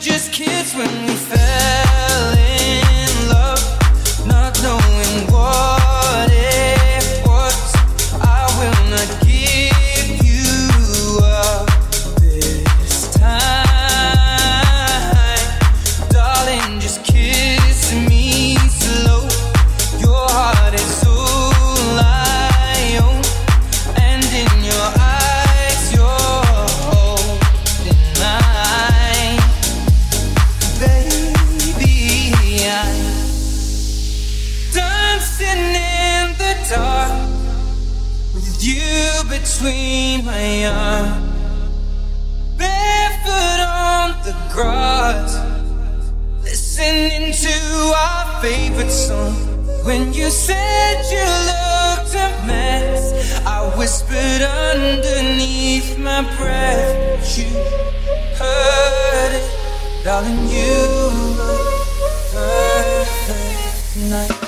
just kids when we fell in love, not knowing. favorite song. When you said you looked a mess, I whispered underneath my breath. You heard it, darling. You look perfect tonight.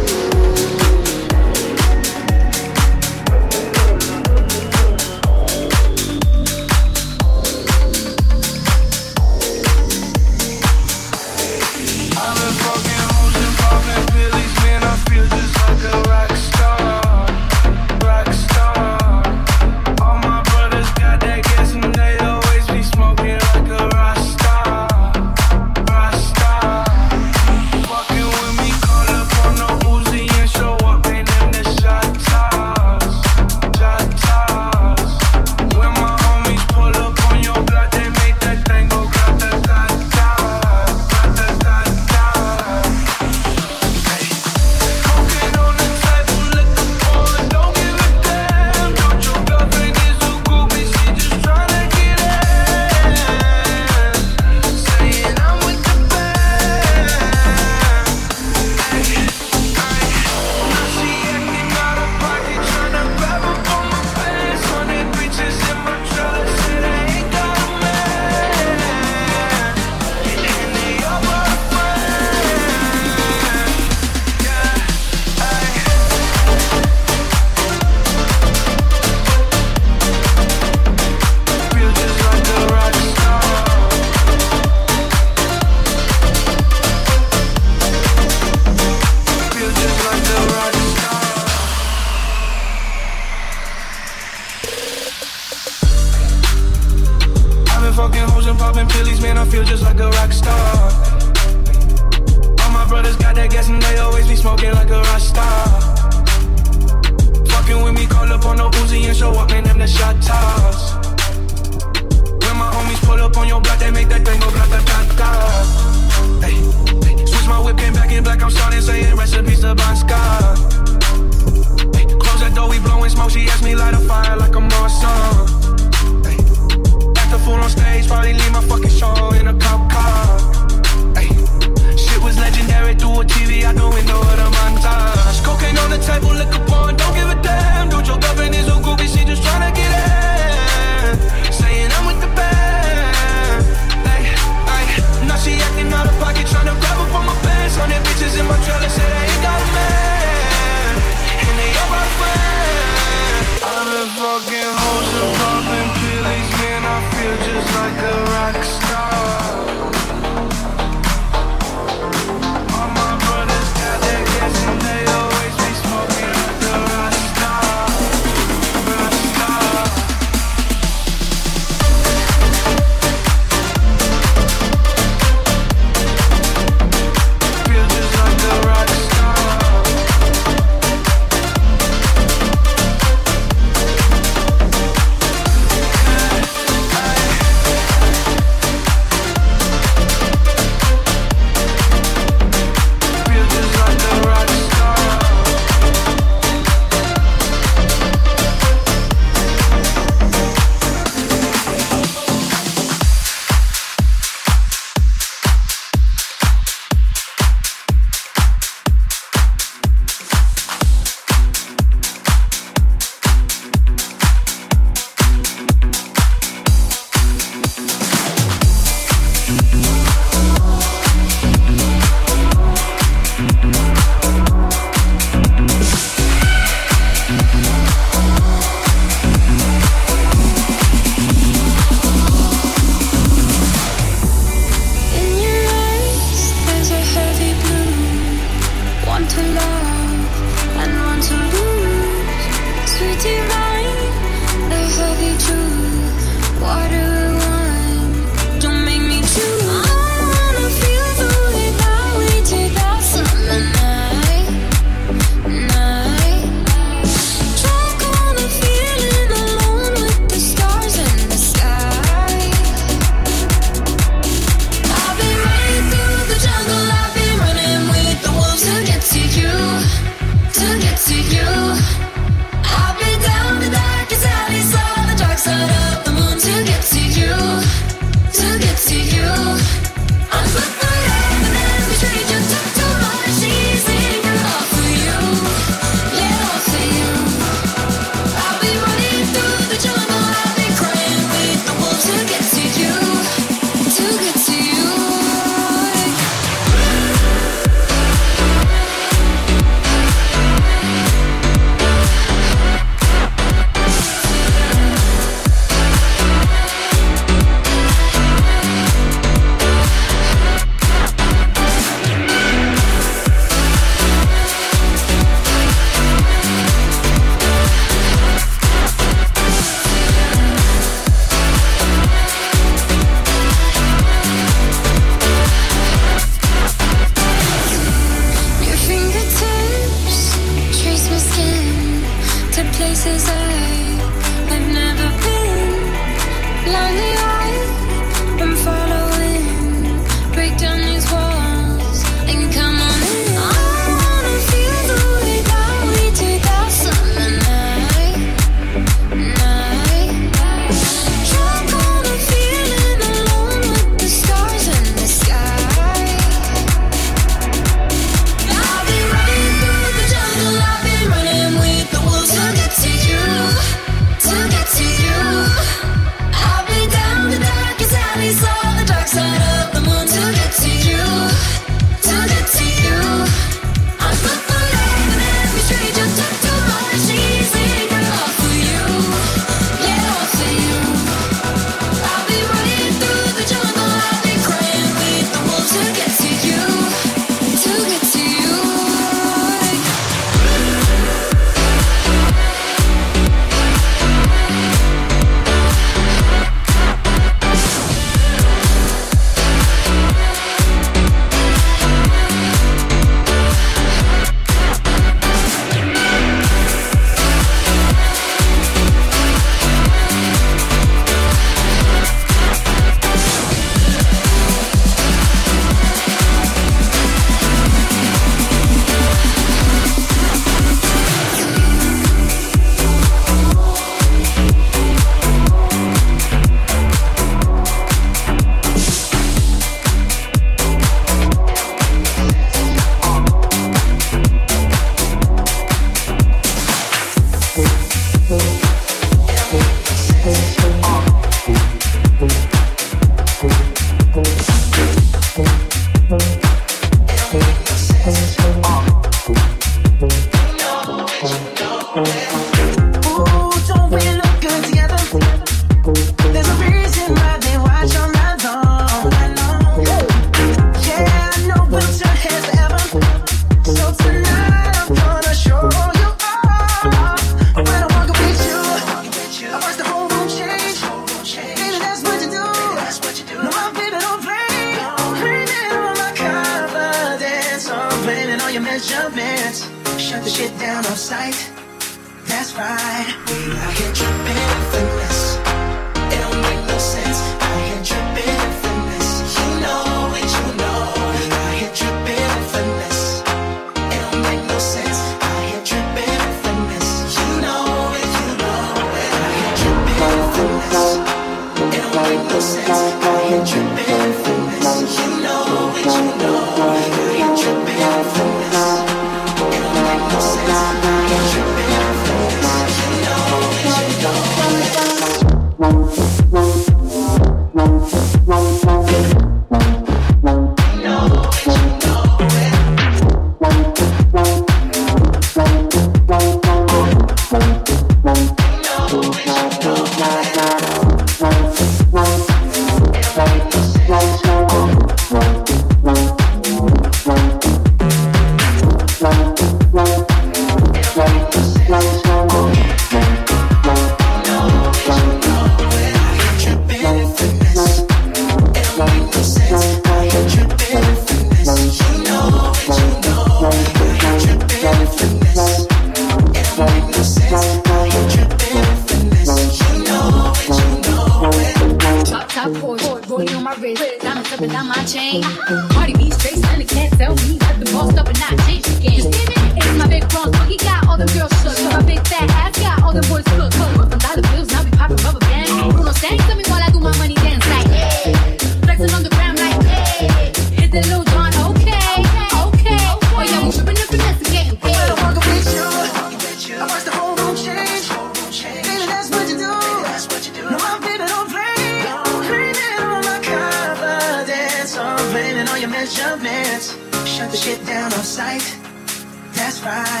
One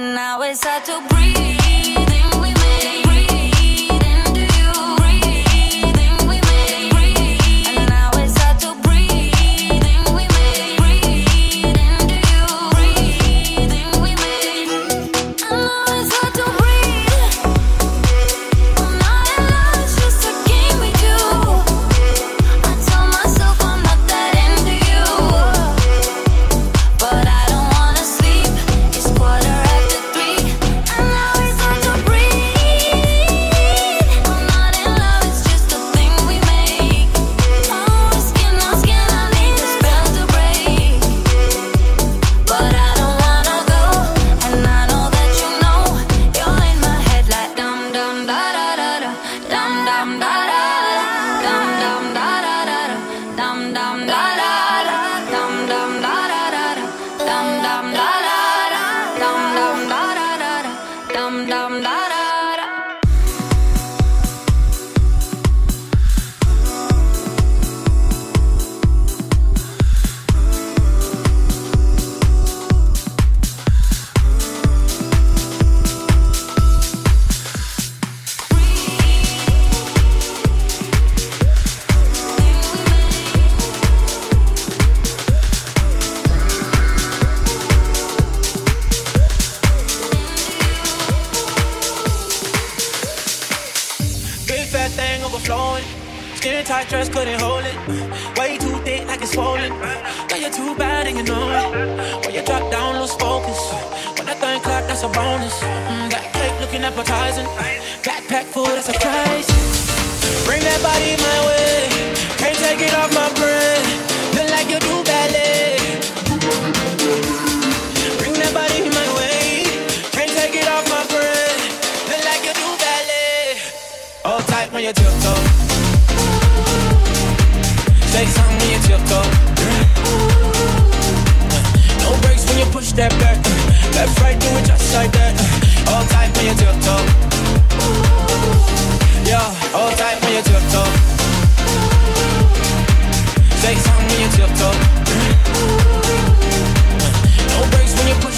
now it's hard to breathe.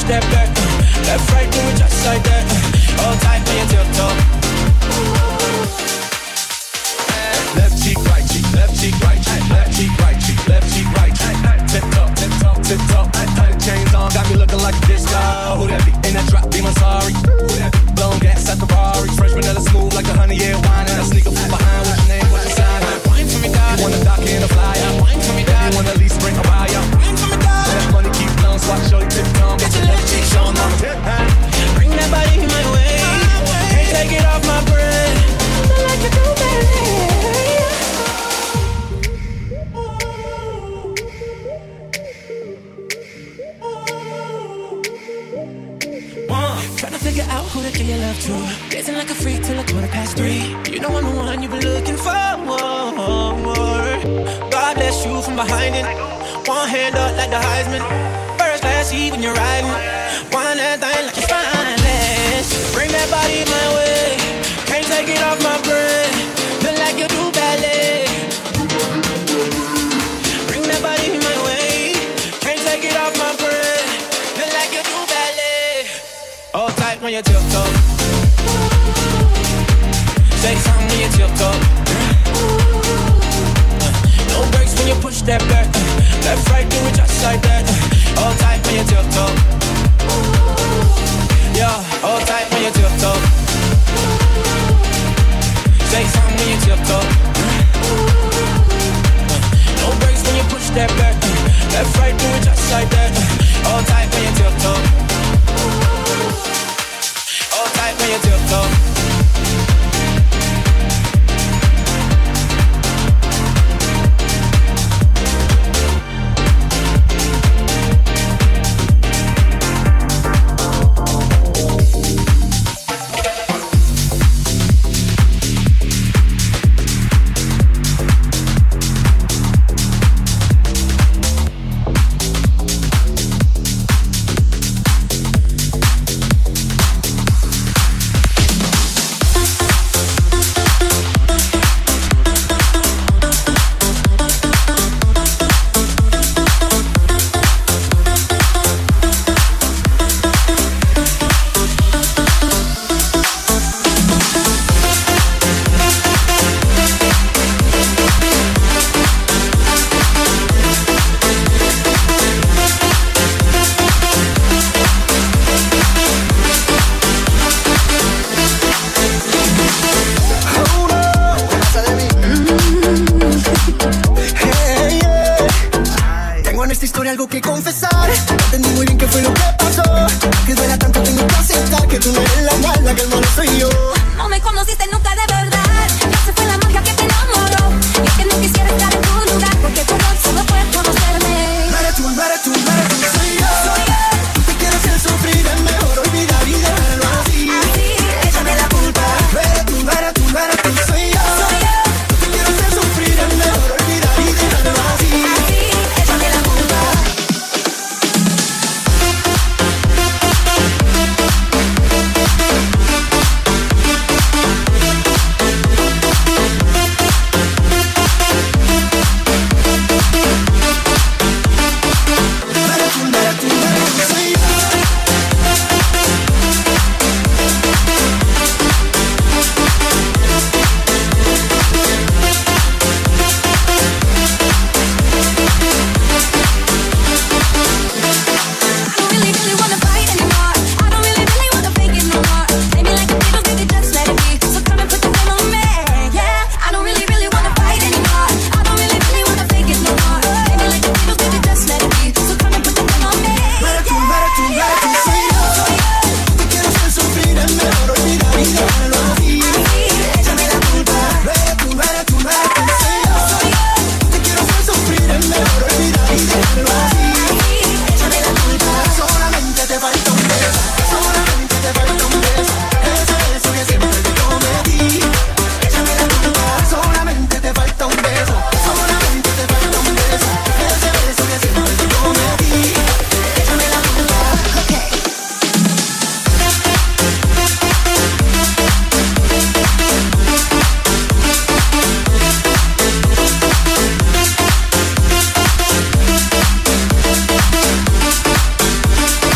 step back. Left, right, do just like that. your head up like the Heisman. First class seat when you're riding. One that thing like it's fineless. Bring that body my way. Can't take it off my brain. Like you do ballet. Bring that body my way. Can't take it off my brain. Feel like you do ballet. All tight when you tiptoe. Say something when you tiptoe. No brakes when you push that back. Left, right, do it just like that. All tight when you tiptoe. Yeah, all tight when you tiptoe. Say something when you tiptoe. No brakes when you push that back. Left, right, do it just like that. All tight when you tiptoe. All tight when you tiptoe.